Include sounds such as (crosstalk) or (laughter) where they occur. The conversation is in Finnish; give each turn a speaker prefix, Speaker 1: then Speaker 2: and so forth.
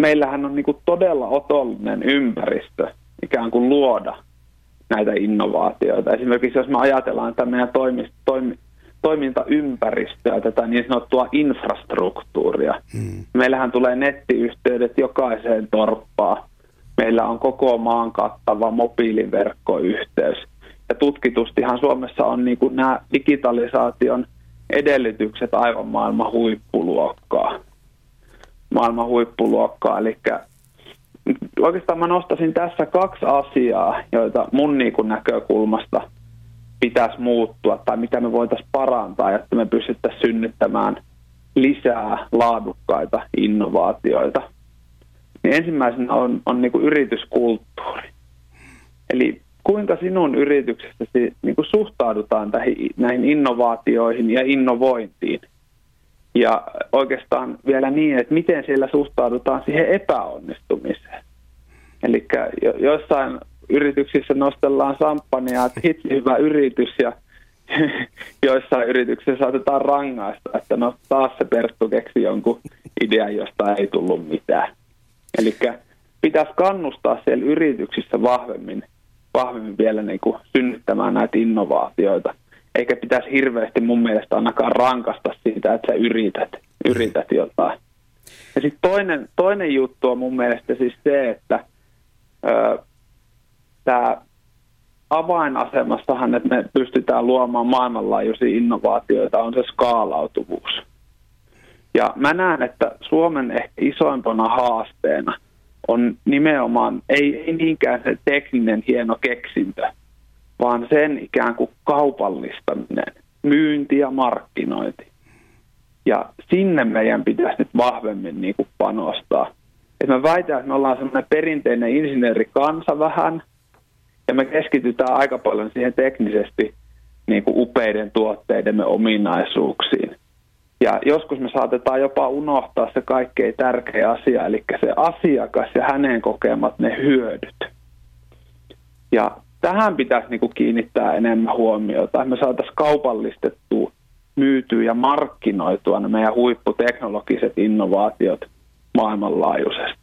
Speaker 1: meillähän on niin kuin todella otollinen ympäristö ikään kuin luoda näitä innovaatioita. Esimerkiksi jos me ajatellaan että meidän toimi, toimi, toimintaympäristöä, tätä niin sanottua infrastruktuuria. Hmm. Meillähän tulee nettiyhteydet jokaiseen torppaan. Meillä on koko maan kattava mobiiliverkkoyhteys. Ja tutkitustihan Suomessa on niin kuin nämä digitalisaation edellytykset aivan maailman huippuluokkaa. Maailman huippuluokkaa, eli oikeastaan mä nostasin tässä kaksi asiaa, joita mun niin näkökulmasta – pitäisi muuttua tai mitä me voitaisiin parantaa, että me pystyttäisiin synnyttämään lisää laadukkaita innovaatioita. Niin ensimmäisenä on, on niin kuin yrityskulttuuri. Eli kuinka sinun yrityksessäsi niin kuin suhtaudutaan tähän, näihin innovaatioihin ja innovointiin. Ja oikeastaan vielä niin, että miten siellä suhtaudutaan siihen epäonnistumiseen. Eli jossain yrityksissä nostellaan samppania, että hitsi hyvä yritys ja (laughs) joissain yrityksissä saatetaan rangaista, että no taas se Perttu keksi jonkun idean, josta ei tullut mitään. Eli pitäisi kannustaa siellä yrityksissä vahvemmin, vahvemmin vielä niin kuin synnyttämään näitä innovaatioita. Eikä pitäisi hirveästi mun mielestä ainakaan rankasta siitä, että sä yrität, yrität jotain. Ja sitten toinen, toinen juttu on mun mielestä siis se, että tämä avainasemassahan, että me pystytään luomaan maailmanlaajuisia innovaatioita, on se skaalautuvuus. Ja mä näen, että Suomen ehkä isoimpana haasteena on nimenomaan, ei, ei niinkään se tekninen hieno keksintö, vaan sen ikään kuin kaupallistaminen, myynti ja markkinointi. Ja sinne meidän pitäisi nyt vahvemmin niin kuin panostaa. Et mä väitän, että me ollaan semmoinen perinteinen insinöörikansa vähän, ja me keskitytään aika paljon siihen teknisesti niin kuin upeiden tuotteidemme ominaisuuksiin. Ja joskus me saatetaan jopa unohtaa se kaikkein tärkein asia, eli se asiakas ja hänen kokemat ne hyödyt. Ja tähän pitäisi niin kuin kiinnittää enemmän huomiota. Me saataisiin kaupallistettua, myytyä ja markkinoitua ne meidän huipputeknologiset innovaatiot maailmanlaajuisesti.